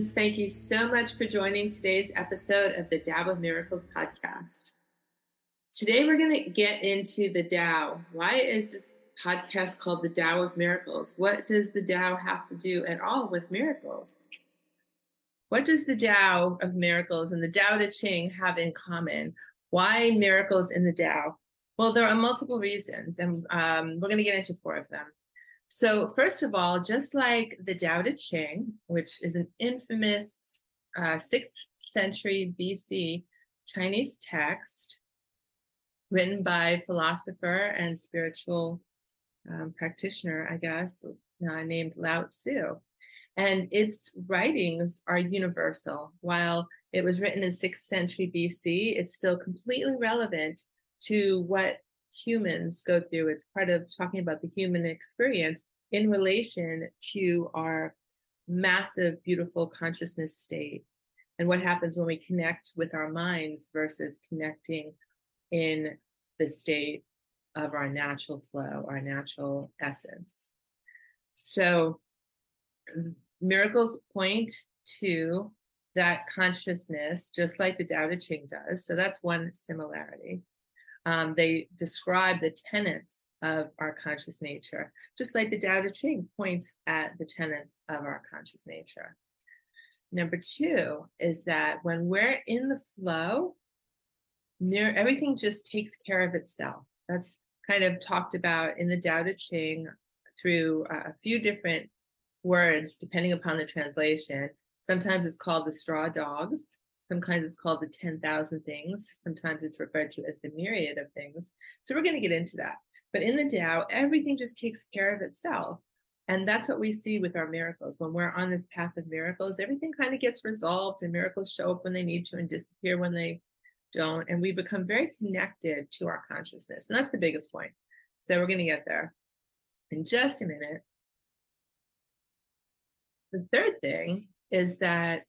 Friends. Thank you so much for joining today's episode of the Tao of Miracles podcast. Today, we're going to get into the Tao. Why is this podcast called the Tao of Miracles? What does the Tao have to do at all with miracles? What does the Tao of Miracles and the Tao Te Ching have in common? Why miracles in the Tao? Well, there are multiple reasons, and um, we're going to get into four of them. So, first of all, just like the Tao Te Ching, which is an infamous uh, 6th century BC Chinese text written by philosopher and spiritual um, practitioner, I guess, uh, named Lao Tzu. And its writings are universal. While it was written in 6th century BC, it's still completely relevant to what humans go through. It's part of talking about the human experience in relation to our massive, beautiful consciousness state and what happens when we connect with our minds versus connecting in the state of our natural flow, our natural essence. So, miracles point to that consciousness, just like the Tao Te Ching does. So, that's one similarity. Um, they describe the tenets of our conscious nature, just like the Tao Te Ching points at the tenets of our conscious nature. Number two is that when we're in the flow, near, everything just takes care of itself. That's kind of talked about in the Tao Te Ching through a few different words, depending upon the translation. Sometimes it's called the straw dogs, Sometimes it's called the 10,000 things. Sometimes it's referred to as the myriad of things. So we're going to get into that. But in the Tao, everything just takes care of itself. And that's what we see with our miracles. When we're on this path of miracles, everything kind of gets resolved and miracles show up when they need to and disappear when they don't. And we become very connected to our consciousness. And that's the biggest point. So we're going to get there in just a minute. The third thing is that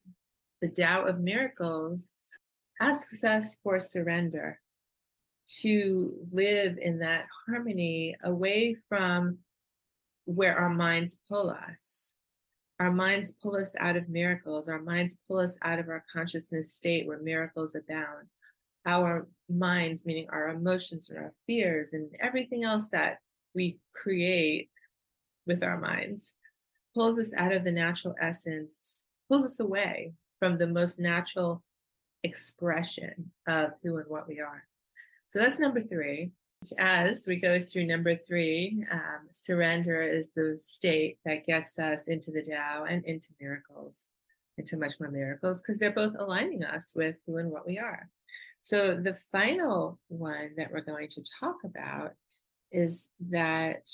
the Tao of Miracles asks us for surrender to live in that harmony away from where our minds pull us. Our minds pull us out of miracles. Our minds pull us out of our consciousness state where miracles abound. Our minds, meaning our emotions and our fears and everything else that we create with our minds, pulls us out of the natural essence, pulls us away from the most natural expression of who and what we are. So that's number three. As we go through number three, um, surrender is the state that gets us into the Tao and into miracles, into much more miracles, because they're both aligning us with who and what we are. So the final one that we're going to talk about is that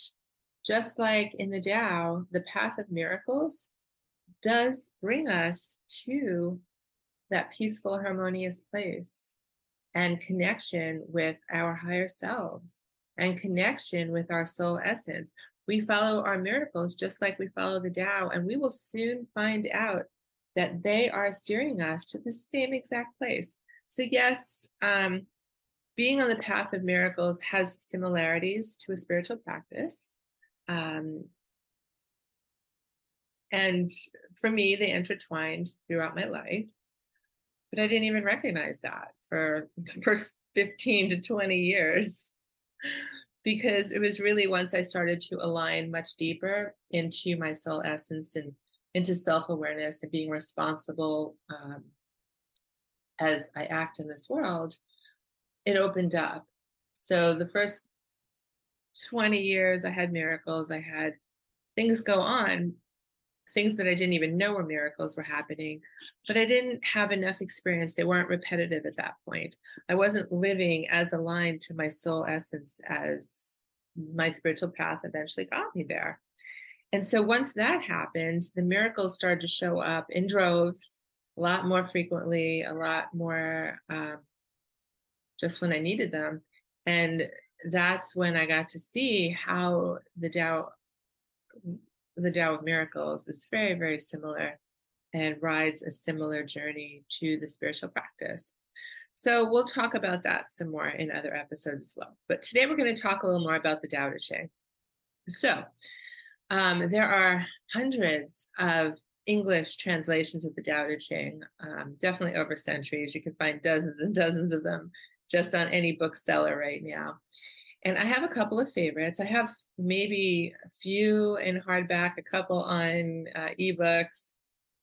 just like in the Tao, the path of miracles does bring us to that peaceful, harmonious place and connection with our higher selves and connection with our soul essence. We follow our miracles just like we follow the Tao, and we will soon find out that they are steering us to the same exact place. So, yes, um, being on the path of miracles has similarities to a spiritual practice. Um, and for me, they intertwined throughout my life. But I didn't even recognize that for the first 15 to 20 years because it was really once I started to align much deeper into my soul essence and into self awareness and being responsible um, as I act in this world, it opened up. So the first 20 years, I had miracles, I had things go on, things that I didn't even know were miracles were happening, but I didn't have enough experience. They weren't repetitive at that point. I wasn't living as aligned to my soul essence as my spiritual path eventually got me there. And so once that happened, the miracles started to show up in droves a lot more frequently, a lot more um, just when I needed them. And that's when I got to see how the Tao the Tao of Miracles is very, very similar and rides a similar journey to the spiritual practice. So we'll talk about that some more in other episodes as well. But today we're going to talk a little more about the Tao Te Ching. So um, there are hundreds of English translations of the Tao Te Ching, um, definitely over centuries. You can find dozens and dozens of them just on any bookseller right now. And I have a couple of favorites. I have maybe a few in hardback, a couple on uh, ebooks,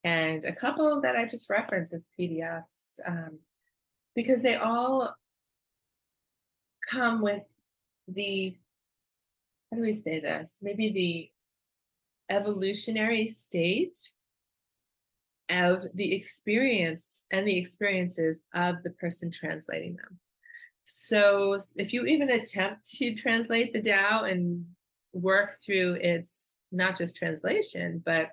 and a couple that I just reference as PDFs um, because they all come with the, how do we say this? Maybe the evolutionary state of the experience and the experiences of the person translating them. So if you even attempt to translate the Tao and work through its not just translation, but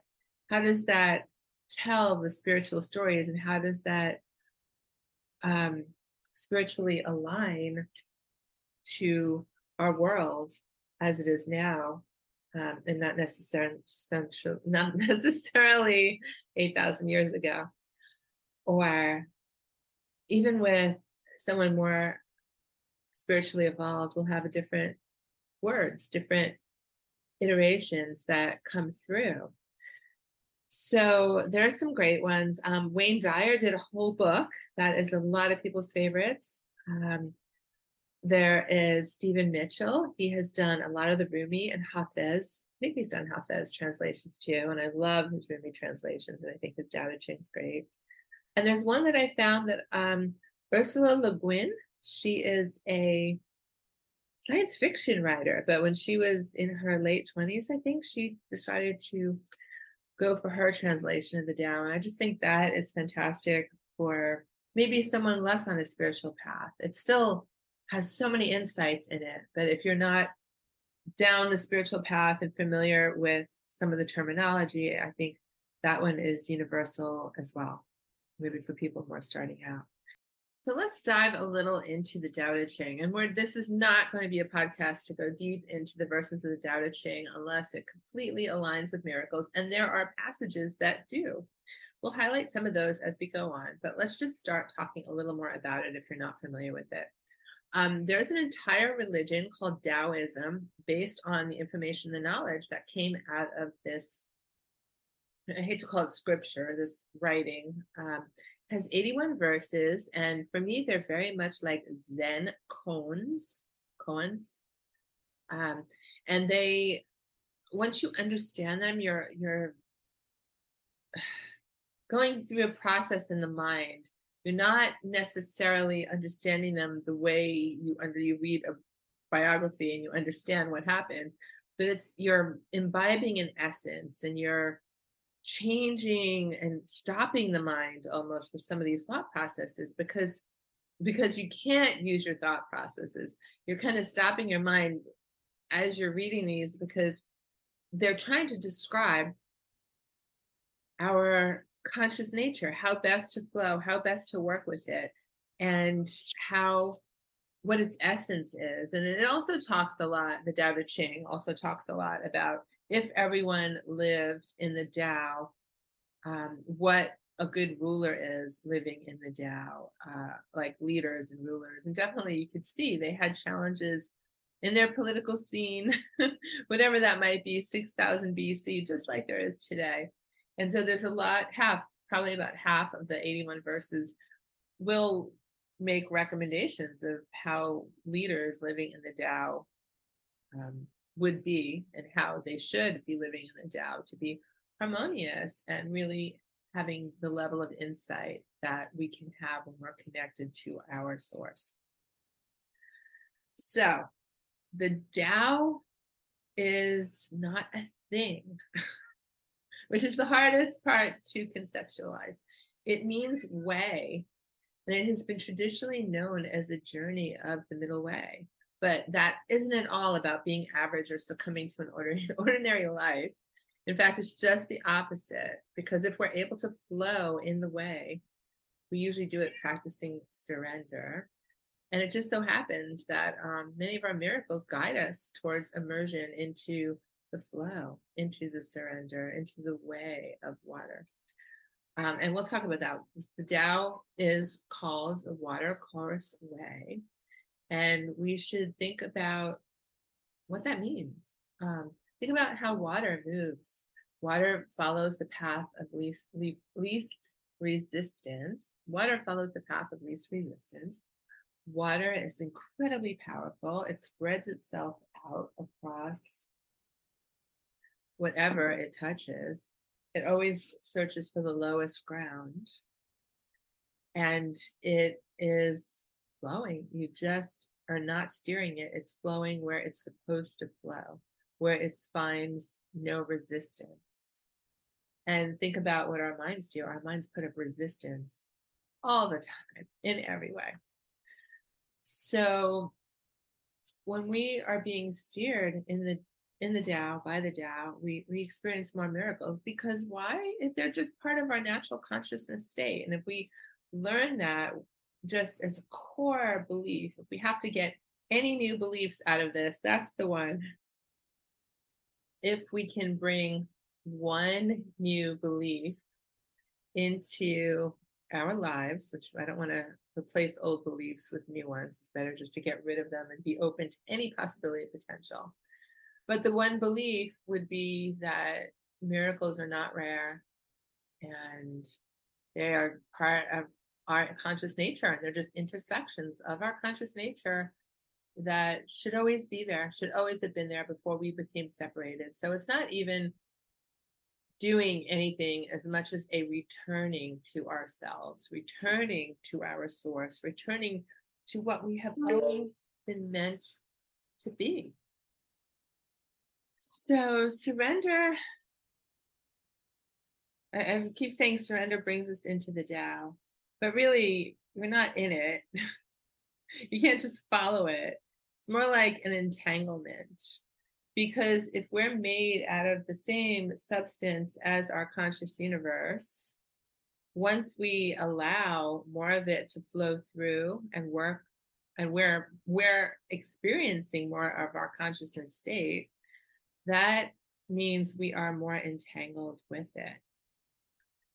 how does that tell the spiritual stories and how does that um, spiritually align to our world as it is now um, and not necessarily not necessarily 8000 years ago? Or even with someone more spiritually evolved will have a different words different iterations that come through so there are some great ones um, wayne dyer did a whole book that is a lot of people's favorites um, there is Stephen Mitchell. He has done a lot of the Rumi and Hafiz. I think he's done Hafiz translations too, and I love his Rumi translations, and I think his Tao Te great. And there's one that I found that um, Ursula Le Guin, she is a science fiction writer, but when she was in her late 20s, I think she decided to go for her translation of the Tao. And I just think that is fantastic for maybe someone less on a spiritual path. It still has so many insights in it. But if you're not down the spiritual path and familiar with some of the terminology, I think that one is universal as well, maybe for people who are starting out. So let's dive a little into the Tao Te Ching. And where this is not going to be a podcast to go deep into the verses of the Tao Te Ching unless it completely aligns with miracles. And there are passages that do. We'll highlight some of those as we go on, but let's just start talking a little more about it if you're not familiar with it. Um, there's an entire religion called Taoism based on the information, the knowledge that came out of this. I hate to call it scripture, this writing. Um, has 81 verses, and for me, they're very much like Zen koans, koans. Um, and they, once you understand them, you're you're going through a process in the mind you're not necessarily understanding them the way you under you read a biography and you understand what happened but it's you're imbibing an essence and you're changing and stopping the mind almost with some of these thought processes because because you can't use your thought processes you're kind of stopping your mind as you're reading these because they're trying to describe our conscious nature, how best to flow, how best to work with it, and how what its essence is. And it also talks a lot, the Tao Te Ching also talks a lot about if everyone lived in the Tao, um, what a good ruler is living in the Tao, uh, like leaders and rulers. And definitely you could see they had challenges in their political scene, whatever that might be, 6000 BC, just like there is today. And so there's a lot, half, probably about half of the 81 verses will make recommendations of how leaders living in the Tao um, would be and how they should be living in the Tao to be harmonious and really having the level of insight that we can have when we're connected to our source. So the Tao is not a thing. which is the hardest part to conceptualize. It means way, and it has been traditionally known as a journey of the middle way. But that isn't at all about being average or succumbing to an ordinary life. In fact, it's just the opposite, because if we're able to flow in the way, we usually do it practicing surrender. And it just so happens that um, many of our miracles guide us towards immersion into the flow, into the surrender, into the way of water. Um, and we'll talk about that. The Tao is called the water course way. And we should think about what that means. Um, think about how water moves Water follows the path of least, least resistance. Water follows the path of least resistance. Water is incredibly powerful. It spreads itself out across whatever it touches. It always searches for the lowest ground. And it is flowing. You just are not steering it. It's flowing where it's supposed to flow where it finds no resistance. And think about what our minds do. Our minds put up resistance all the time in every way. So when we are being steered in the in the Tao by the Tao, we we experience more miracles because why? They're just part of our natural consciousness state. And if we learn that just as a core belief, if we have to get any new beliefs out of this, that's the one if we can bring one new belief into our lives, which I don't want to replace old beliefs with new ones. It's better just to get rid of them and be open to any possibility of potential. But the one belief would be that miracles are not rare and they are part of our conscious nature and they're just intersections of our conscious nature that should always be there, should always have been there before we became separated. So it's not even doing anything as much as a returning to ourselves, returning to our source, returning to what we have always been meant to be. So surrender. I, I keep saying surrender brings us into the Tao, but really, we're not in it. you can't just follow it. It's more like an entanglement. Because if we're made out of the same substance as our conscious universe, once we allow more of it to flow through and work, and we're we're experiencing more of our consciousness state, that means we are more entangled with it.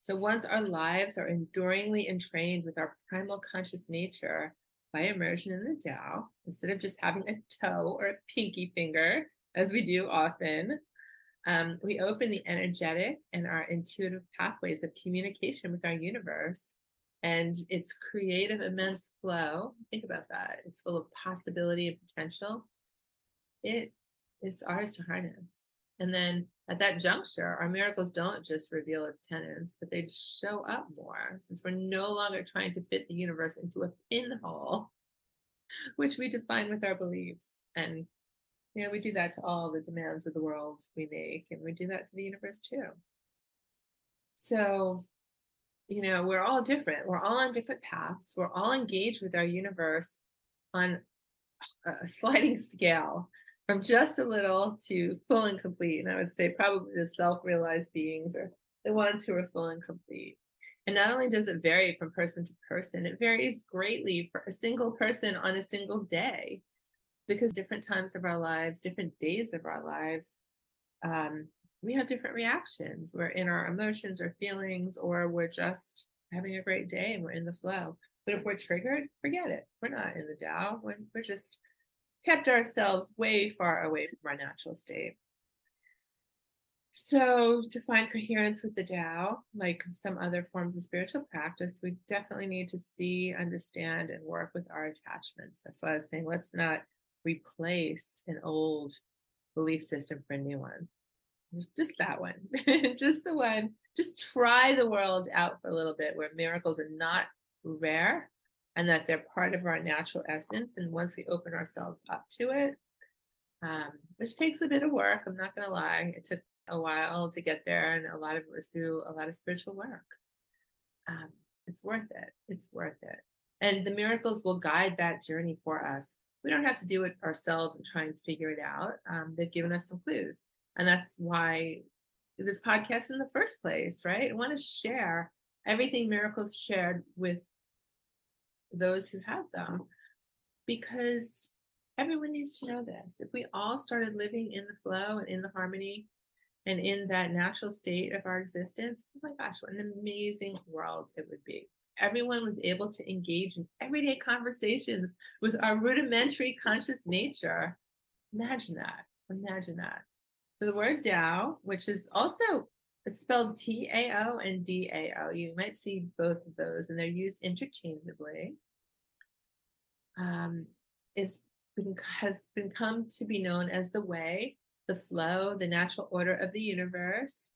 So once our lives are enduringly entrained with our primal conscious nature, by immersion in the Tao, instead of just having a toe or a pinky finger, as we do often, um, we open the energetic and our intuitive pathways of communication with our universe and its creative, immense flow. Think about that. It's full of possibility and potential. It it's ours to harness. And then at that juncture, our miracles don't just reveal its tenets, but they show up more since we're no longer trying to fit the universe into a pinhole, which we define with our beliefs. And you know, we do that to all the demands of the world we make, and we do that to the universe too. So, you know, we're all different. We're all on different paths. We're all engaged with our universe on a sliding scale from just a little to full and complete. And I would say probably the self realized beings are the ones who are full and complete. And not only does it vary from person to person, it varies greatly for a single person on a single day because different times of our lives, different days of our lives, um, we have different reactions. We're in our emotions or feelings, or we're just having a great day and we're in the flow. But if we're triggered, forget it. We're not in the Tao. We're, we're just kept ourselves way far away from our natural state. So, to find coherence with the Tao, like some other forms of spiritual practice, we definitely need to see, understand, and work with our attachments. That's why I was saying let's not replace an old belief system for a new one. Just, just that one, just the one. Just try the world out for a little bit where miracles are not rare and that they're part of our natural essence. And once we open ourselves up to it, um, which takes a bit of work, I'm not going to lie, it took a while to get there, and a lot of it was through a lot of spiritual work. Um, it's worth it. It's worth it. And the miracles will guide that journey for us. We don't have to do it ourselves and try and figure it out. Um, they've given us some clues. And that's why this podcast in the first place, right? I want to share everything miracles shared with those who have them because everyone needs to know this. If we all started living in the flow and in the harmony and in that natural state of our existence, oh my gosh, what an amazing world it would be. Everyone was able to engage in everyday conversations with our rudimentary conscious nature. Imagine that. Imagine that. So the word Tao, which is also It's spelled T A O and D A O. You might see both of those, and they're used interchangeably. Um, has been come to be known as the way, the flow, the natural order of the universe,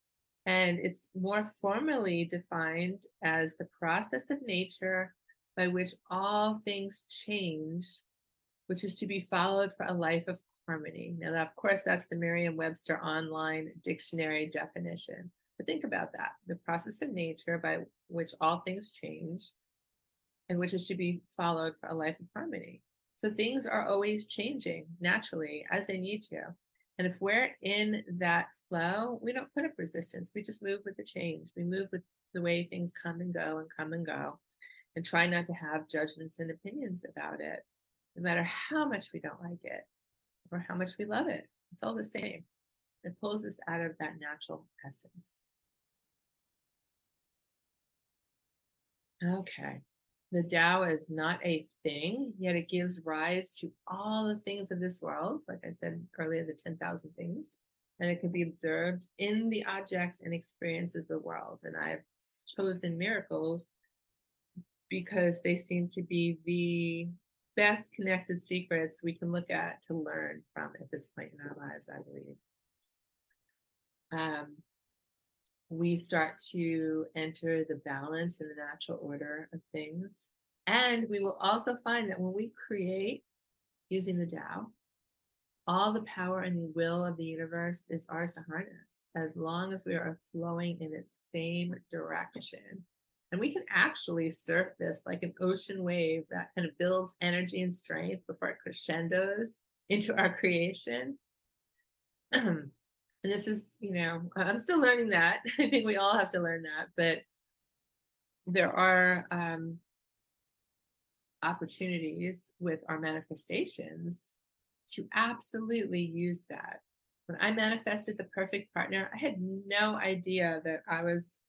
and it's more formally defined as the process of nature by which all things change, which is to be followed for a life of harmony. Now, of course, that's the Merriam Webster online dictionary definition. But think about that the process of nature by which all things change and which is to be followed for a life of harmony. So things are always changing naturally as they need to. And if we're in that flow, we don't put up resistance. We just move with the change. We move with the way things come and go and come and go and try not to have judgments and opinions about it, no matter how much we don't like it or how much we love it. It's all the same. It pulls us out of that natural essence. Okay. The Tao is not a thing, yet it gives rise to all the things of this world. Like I said earlier, the 10,000 things. And it can be observed in the objects and experiences of the world. And I've chosen miracles because they seem to be the best connected secrets we can look at to learn from at this point in our lives, I believe. Um, we start to enter the balance and the natural order of things. And we will also find that when we create using the Tao, all the power and the will of the universe is ours to harness as long as we are flowing in its same direction. And we can actually surf this like an ocean wave that kind of builds energy and strength before it crescendos into our creation. and this is you know i'm still learning that. I think we all have to learn that but there are um, opportunities with our manifestations to absolutely use that. When i manifested the perfect partner i had no idea that i was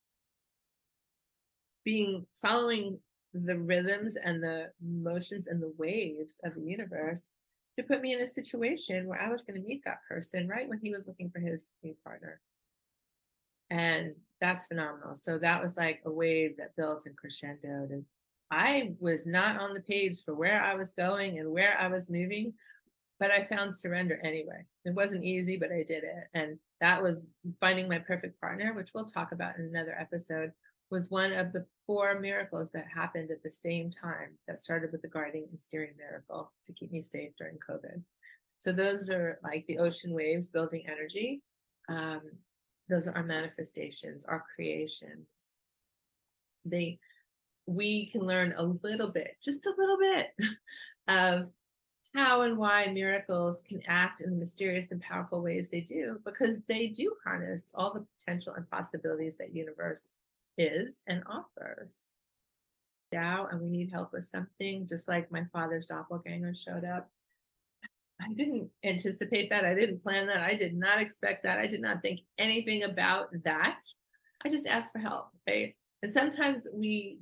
being following the rhythms and the motions and the waves of the universe to put me in a situation where I was going to meet that person right when he was looking for his new partner. And that's phenomenal. So that was like a wave that built and crescendoed. And I was not on the page for where I was going and where I was moving, but I found surrender anyway. It wasn't easy, but I did it. And that was finding my perfect partner, which we'll talk about in another episode, was one of the four miracles that happened at the same time that started with the guarding and steering miracle to keep me safe during COVID. So those are like the ocean waves building energy. Um, those are our manifestations, our creations. They we can learn a little bit, just a little bit, of how and why miracles can act in the mysterious and powerful ways they do, because they do harness all the potential and possibilities that universe is and offers. Tao, and we need help with something, just like my father's doppelganger showed up. I didn't anticipate that. I didn't plan that. I did not expect that. I did not think anything about that. I just asked for help, right? And sometimes we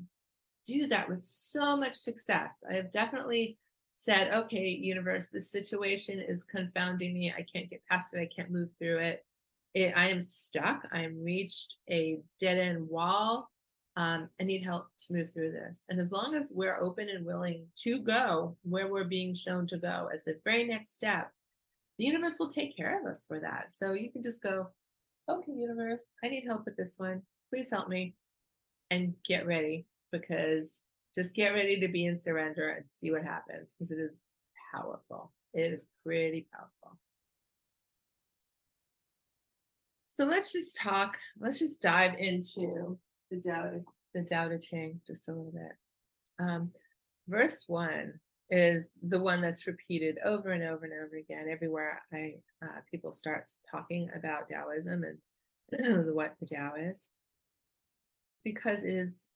do that with so much success. I have definitely said, okay, universe, this situation is confounding me. I can't get past it. I can't move through it it, I am stuck. I am reached a dead end wall. Um, I need help to move through this. And as long as we're open and willing to go where we're being shown to go as the very next step, the universe will take care of us for that. So you can just go, okay, universe, I need help with this one. Please help me. And get ready because just get ready to be in surrender and see what happens because it is powerful. It is pretty powerful. So let's just talk, let's just dive into the Tao, the Tao Te Ching just a little bit. Um, verse one is the one that's repeated over and over and over again everywhere I uh, people start talking about Taoism and what the Tao is, because it is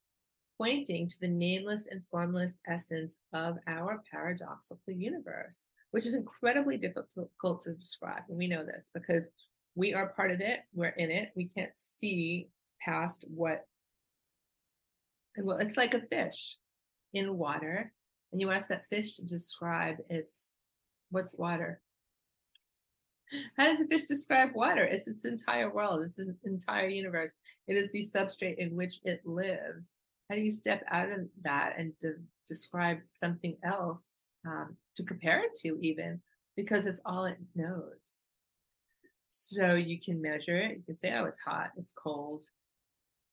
pointing to the nameless and formless essence of our paradoxical universe, which is incredibly difficult to describe. And we know this because we are part of it we're in it we can't see past what well it's like a fish in water and you ask that fish to describe its what's water How does a fish describe water? It's its entire world, it's an entire universe. It is the substrate in which it lives. How do you step out of that and de- describe something else um, to compare it to, even because it's all it knows? So you can measure it. You can say, oh, it's hot, it's cold,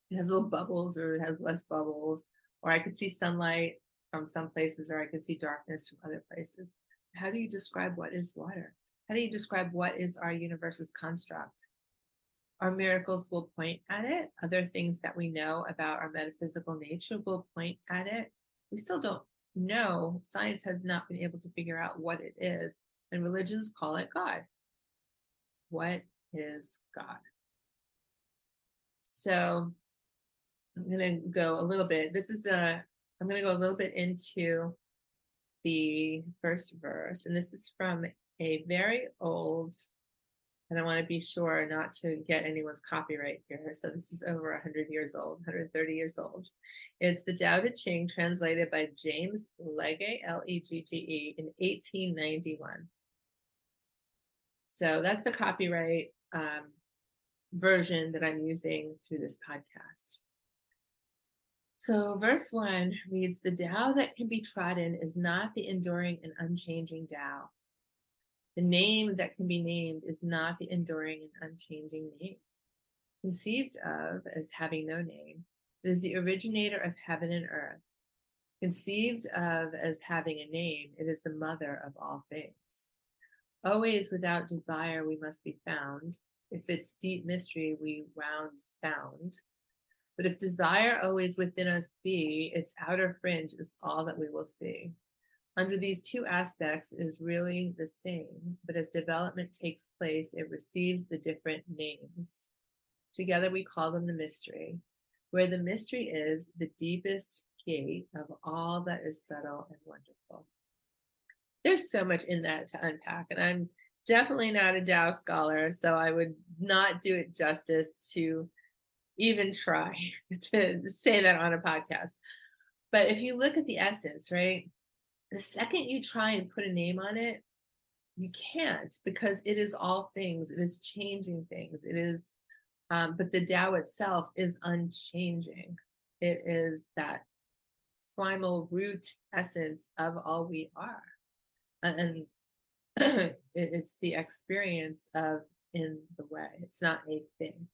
it has little bubbles, or it has less bubbles, or I could see sunlight from some places, or I could see darkness from other places. How do you describe what is water? How do you describe what is our universe's construct? Our miracles will point at it. Other things that we know about our metaphysical nature will point at it. We still don't know. Science has not been able to figure out what it is, and religions call it God. What is God? So I'm going to go a little bit. This is a, I'm going to go a little bit into the first verse, and this is from a very old, and I want to be sure not to get anyone's copyright here. So this is over 100 years old, 130 years old. It's the Tao Te Ching translated by James Legge, L E G G E, in 1891. So that's the copyright um, version that I'm using through this podcast. So, verse one reads The Tao that can be trodden is not the enduring and unchanging Tao. The name that can be named is not the enduring and unchanging name. Conceived of as having no name, it is the originator of heaven and earth. Conceived of as having a name, it is the mother of all things. Always without desire, we must be found. If its deep mystery we wound sound. But if desire always within us be, its outer fringe is all that we will see. Under these two aspects is really the same, but as development takes place, it receives the different names. Together we call them the mystery, where the mystery is the deepest gate of all that is subtle and wonderful. There's so much in that to unpack, and I'm definitely not a Tao scholar, so I would not do it justice to even try to say that on a podcast. But if you look at the essence, right? The second you try and put a name on it, you can't because it is all things. It is changing things. It is, um, but the Tao itself is unchanging. It is that primal root essence of all we are, and it's the experience of in the way. It's not a thing,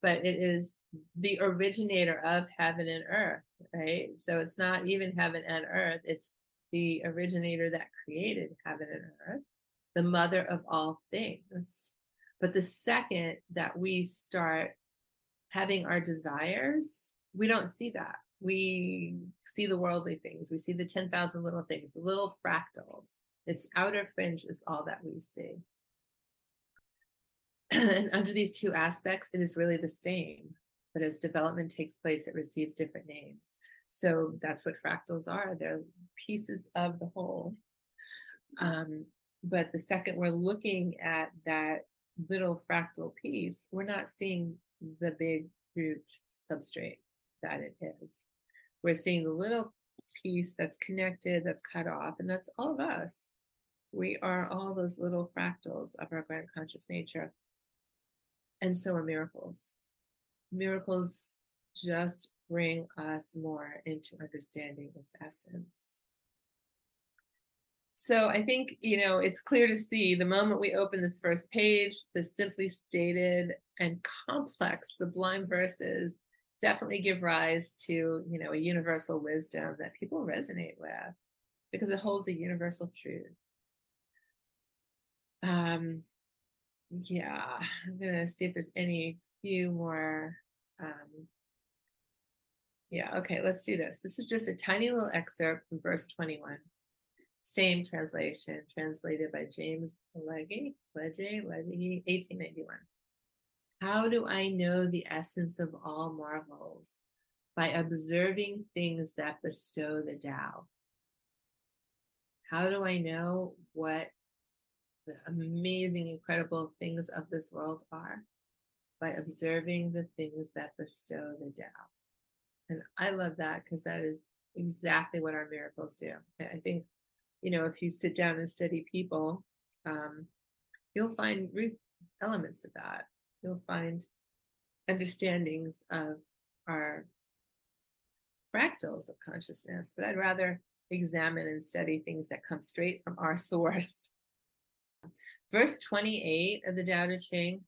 but it is the originator of heaven and earth, right? So it's not even heaven and earth. It's the originator that created heaven and earth, the mother of all things. But the second that we start having our desires, we don't see that. We see the worldly things, we see the 10,000 little things, the little fractals. Its outer fringe is all that we see. and under these two aspects, it is really the same. But as development takes place, it receives different names. So that's what fractals are. They're pieces of the whole. Um, but the second we're looking at that little fractal piece, we're not seeing the big root substrate that it is. We're seeing the little piece that's connected, that's cut off, and that's all of us. We are all those little fractals of our grand conscious nature. And so are miracles. Miracles just bring us more into understanding its essence. So I think, you know, it's clear to see the moment we open this first page, the simply stated and complex sublime verses definitely give rise to, you know, a universal wisdom that people resonate with because it holds a universal truth. Um, yeah, I'm gonna see if there's any few more um, yeah, okay, let's do this. This is just a tiny little excerpt from verse 21. Same translation, translated by James Legge, Legge, Legge, 1891. How do I know the essence of all marvels? By observing things that bestow the Tao. How do I know what the amazing, incredible things of this world are? By observing the things that bestow the Tao. And I love that because that is exactly what our miracles do. I think, you know, if you sit down and study people, um, you'll find root elements of that. You'll find understandings of our fractals of consciousness, but I'd rather examine and study things that come straight from our source. Verse 28 of the Tao Te Ching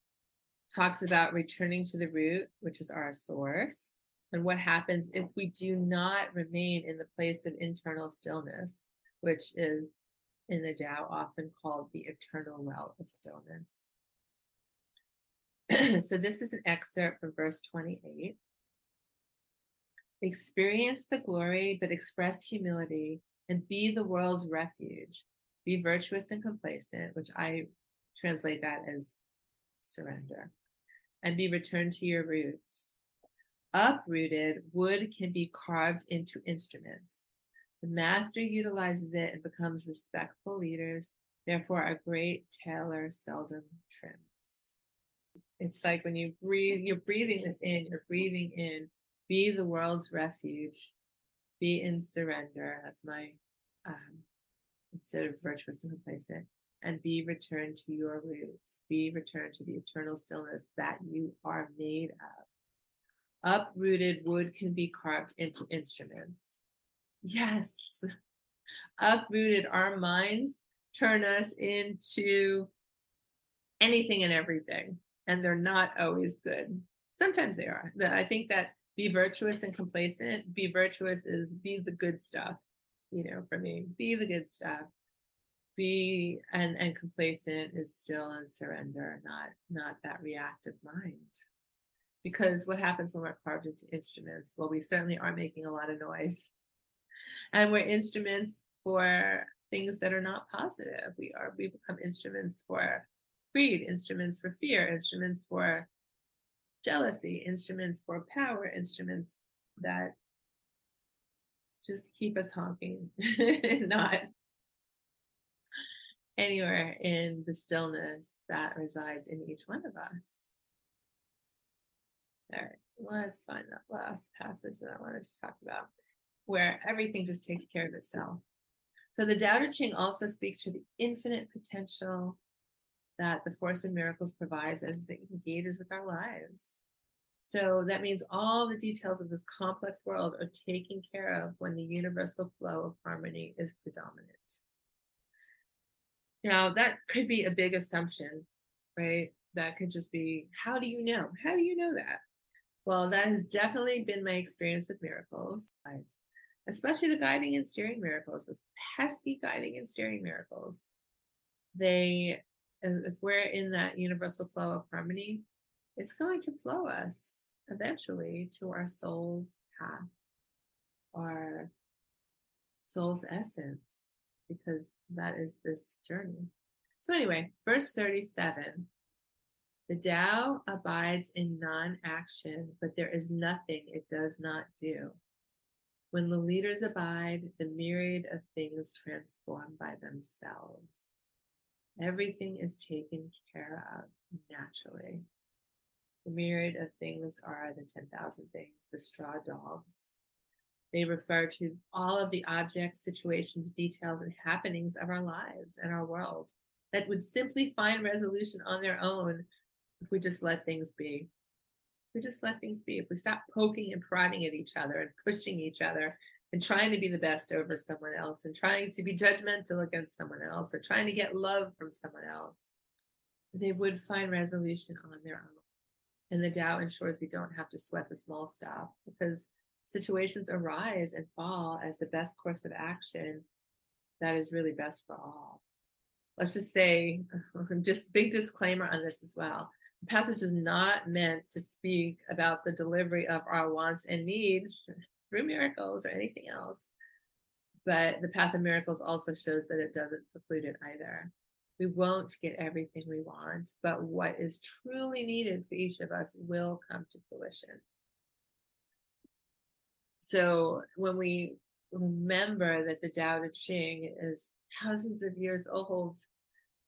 talks about returning to the root, which is our source, and what happens if we do not remain in the place of internal stillness, which is in the Tao often called the eternal well of stillness. so, this is an excerpt from verse 28. Experience the glory, but express humility and be the world's refuge. Be virtuous and complacent, which I translate that as surrender, and be returned to your roots. Uprooted, wood can be carved into instruments. The master utilizes it and becomes respectful leaders. Therefore, a great tailor seldom trims. It's like when you breathe, you're breathing this in, you're breathing in be the world's refuge, be in surrender. That's my um, instead of virtuous and complacent, and be returned to your roots. Be returned to the eternal stillness that you are made of. Uprooted wood can be carved into instruments. Yes, uprooted our minds turn us into anything and everything, and they're not always good. Sometimes they are. I think that be virtuous and complacent. Be virtuous is be the good stuff, you know, for me. Be the good stuff. Be and and complacent is still in surrender, not not that reactive mind. Because what happens when we're carved into instruments? Well, we certainly are making a lot of noise. And we're instruments for things that are not positive. We are we become instruments for greed, instruments for fear, instruments for jealousy, instruments for power, instruments that just keep us honking, not anywhere in the stillness that resides in each one of us. All right, let's find that last passage that I wanted to talk about, where everything just takes care of itself. So the Tao Te Ching also speaks to the infinite potential that the Force of Miracles provides as it engages with our lives. So that means all the details of this complex world are taken care of when the universal flow of harmony is predominant. Now, that could be a big assumption, right? That could just be, how do you know? How do you know that? Well, that has definitely been my experience with miracles, especially the guiding and steering miracles, those pesky guiding and steering miracles. They if we're in that universal flow of harmony, it's going to flow us eventually to our soul's path, our soul's essence, because that is this journey. So, anyway, verse 37 the Tao abides in non action, but there is nothing it does not do. When the leaders abide, the myriad of things transform by themselves. Everything is taken care of naturally. The myriad of things are the 10,000 things, the straw dogs. They refer to all of the objects, situations, details, and happenings of our lives and our world that would simply find resolution on their own if we just let things be. If we just let things be. If we stop poking and prodding at each other and pushing each other and trying to be the best over someone else and trying to be judgmental against someone else or trying to get love from someone else, they would find resolution on their own. And the Tao ensures we don't have to sweat the small stuff because situations arise and fall as the best course of action that is really best for all. Let's just say, just big disclaimer on this as well. The passage is not meant to speak about the delivery of our wants and needs through miracles or anything else. But the path of miracles also shows that it doesn't preclude it either. We won't get everything we want, but what is truly needed for each of us will come to fruition. So when we remember that the Tao Te Ching is thousands of years old,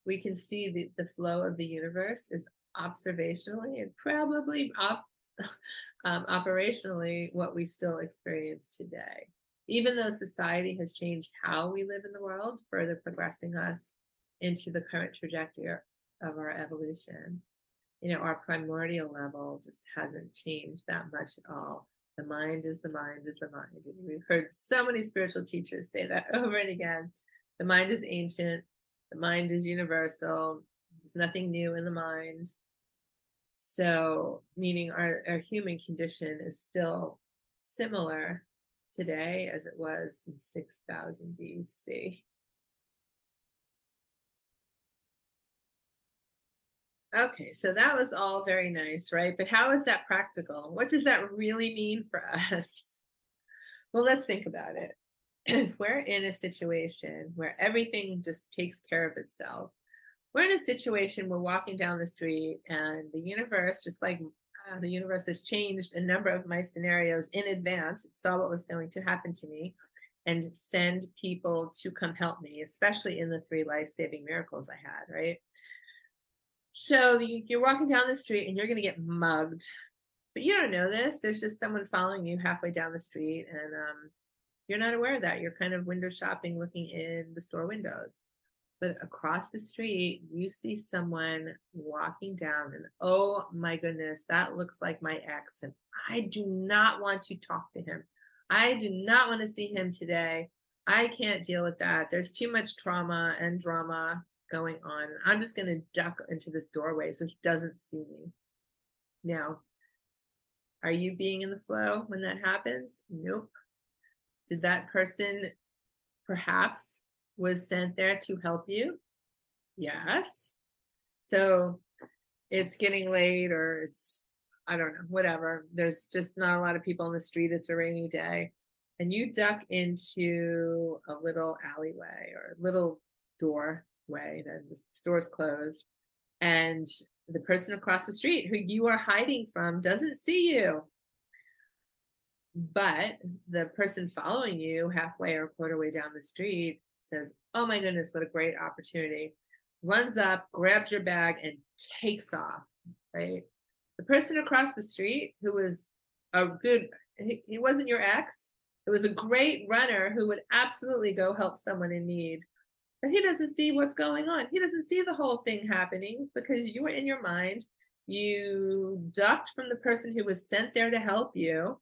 we can see the, the flow of the universe is observationally and probably op- um, operationally what we still experience today. Even though society has changed how we live in the world, further progressing us into the current trajectory of our evolution. You know, our primordial level just hasn't changed that much at all. The mind is the mind is the mind. We've heard so many spiritual teachers say that over and again. The mind is ancient, the mind is universal, there's nothing new in the mind. So, meaning our, our human condition is still similar today as it was in 6000 BC. Okay, so that was all very nice, right? But how is that practical? What does that really mean for us? Well, let's think about it. If we're in a situation where everything just takes care of itself, we're in a situation we're walking down the street and the universe, just like uh, the universe has changed a number of my scenarios in advance, it saw what was going to happen to me and send people to come help me, especially in the three life saving miracles I had, right? So you're walking down the street and you're going to get mugged, but you don't know this. There's just someone following you halfway down the street, and um, you're not aware of that. You're kind of window shopping, looking in the store windows. But across the street, you see someone walking down, and oh my goodness, that looks like my ex. And I do not want to talk to him. I do not want to see him today. I can't deal with that. There's too much trauma and drama going on. I'm just going to duck into this doorway so he doesn't see me. Now, are you being in the flow when that happens? Nope. Did that person perhaps was sent there to help you? Yes. So it's getting late or it's I don't know, whatever. There's just not a lot of people on the street. It's a rainy day. And you duck into a little alleyway or a little door way, then the store's closed, and the person across the street who you are hiding from doesn't see you. But the person following you halfway or a quarter way down the street says, Oh my goodness, what a great opportunity. Runs up, grabs your bag, and takes off, right? The person across the street who was a good, he, he wasn't your ex, it was a great runner who would absolutely go help someone in need but he doesn't see what's going on. He doesn't see the whole thing happening because you were in your mind. You ducked from the person who was sent there to help you,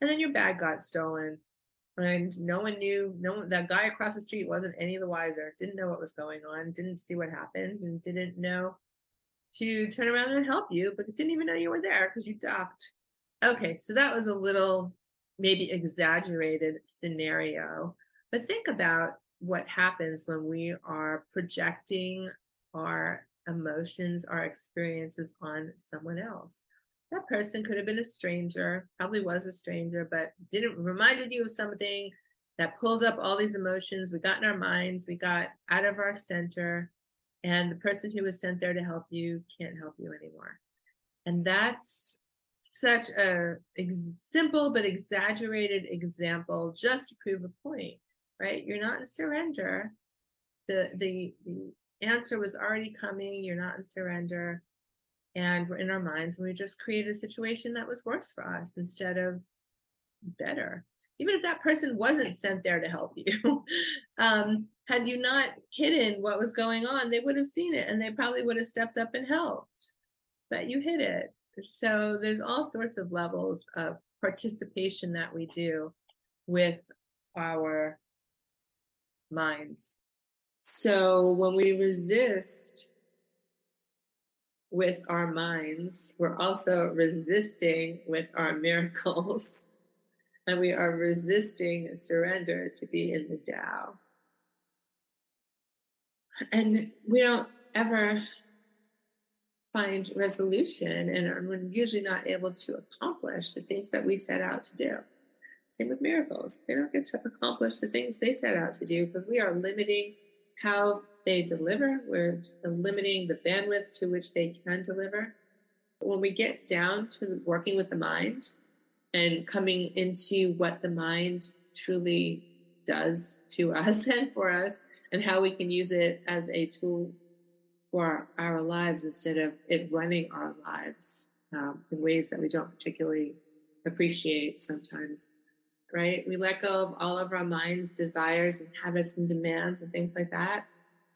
and then your bag got stolen. And no one knew, no one, that guy across the street wasn't any the wiser, didn't know what was going on, didn't see what happened, and didn't know to turn around and help you, but didn't even know you were there because you ducked. Okay, so that was a little maybe exaggerated scenario. But think about what happens when we are projecting our emotions, our experiences on someone else. That person could have been a stranger, probably was a stranger, but didn't reminded you of something that pulled up all these emotions. We got in our minds, we got out of our center, and the person who was sent there to help you can't help you anymore. And that's such a ex- simple but exaggerated example just to prove a point right? You're not in surrender. The the the answer was already coming. You're not in surrender. And we're in our minds and we just created a situation that was worse for us instead of better. Even if that person wasn't sent there to help you, um, had you not hidden what was going on, they would have seen it and they probably would have stepped up and helped. But you hid it. So there's all sorts of levels of participation that we do with our minds. So when we resist with our minds, we're also resisting with our miracles. And we are resisting surrender to be in the Tao. And we don't ever find resolution and we're usually not able to accomplish the things that we set out to do. Same with miracles. They don't get to accomplish the things they set out to do because we are limiting how they deliver. We're limiting the bandwidth to which they can deliver. When we get down to working with the mind and coming into what the mind truly does to us and for us, and how we can use it as a tool for our lives instead of it running our lives um, in ways that we don't particularly appreciate sometimes right? We let go of all of our mind's desires and habits and demands and things like that.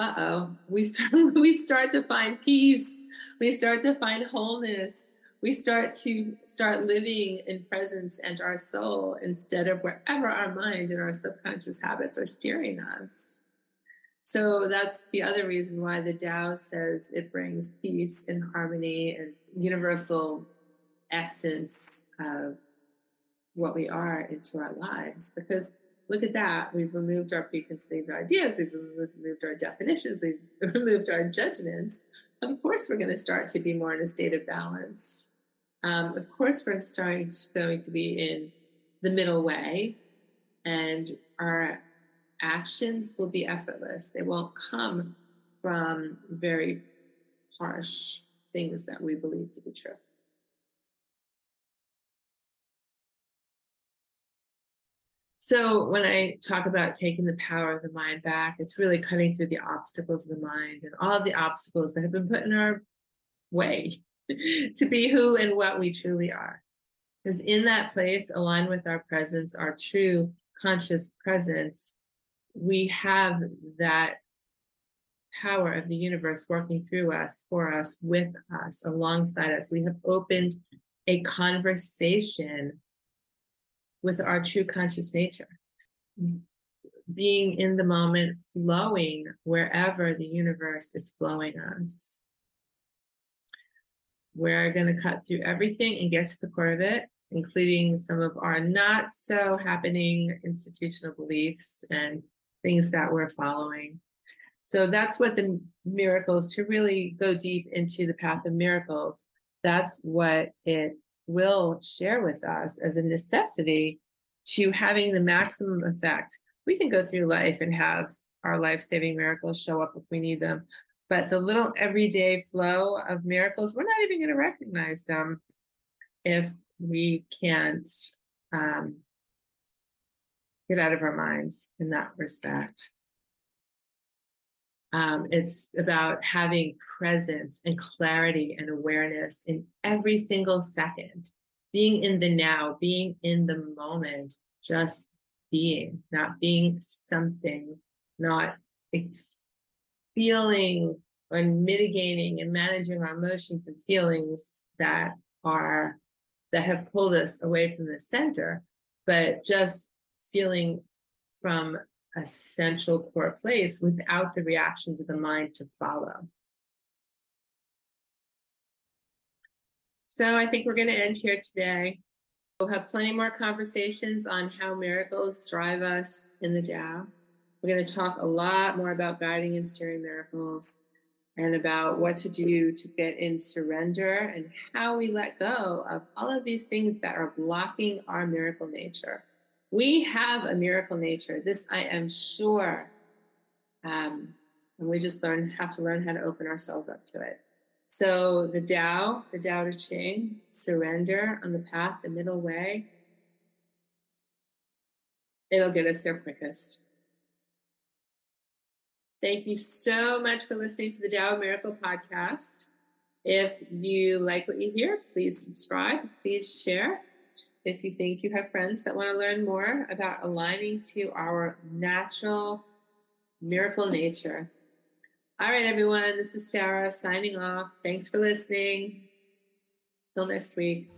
Uh oh, we start we start to find peace. We start to find wholeness. We start to start living in presence and our soul instead of wherever our mind and our subconscious habits are steering us. So that's the other reason why the Tao says it brings peace and harmony and universal essence of what we are into our lives. Because look at that, we've removed our preconceived ideas, we've removed our definitions, we've removed our judgments. Of course, we're going to start to be more in a state of balance. Um, of course, we're starting to, going to be in the middle way, and our actions will be effortless. They won't come from very harsh things that we believe to be true. So, when I talk about taking the power of the mind back, it's really cutting through the obstacles of the mind and all the obstacles that have been put in our way to be who and what we truly are. Because in that place, aligned with our presence, our true conscious presence, we have that power of the universe working through us, for us, with us, alongside us. We have opened a conversation with our true conscious nature. Being in the moment, flowing wherever the universe is flowing us. We're going to cut through everything and get to the core of it, including some of our not so happening institutional beliefs and things that we're following. So that's what the miracles, to really go deep into the path of miracles, that's what it will share with us as a necessity to having the maximum effect. We can go through life and have our life saving miracles show up if we need them. But the little everyday flow of miracles, we're not even going to recognize them if we can't um, get out of our minds in that respect. Um, it's about having presence and clarity and awareness in every single second, being in the now, being in the moment, just being, not being something, not feeling or mitigating and managing our emotions and feelings that are that have pulled us away from the center, but just feeling from a central core place without the reactions of the mind to follow. So I think we're going to end here today. We'll have plenty more conversations on how miracles drive us in the Tao. We're going to talk a lot more about guiding and steering miracles and about what to do to get in surrender and how we let go of all of these things that are blocking our miracle nature. We have a miracle nature. This I am sure. Um, and we just learn have to learn how to open ourselves up to it. So the Tao, the Tao Te Ching, surrender on the path, the middle way. It'll get us there quickest. Thank you so much for listening to the Tao Miracle podcast. If you like what you hear, please subscribe, please share if you think you have friends that want to learn more about aligning to our natural miracle nature. All right, everyone, this is Sarah signing off. Thanks for listening. Till next week.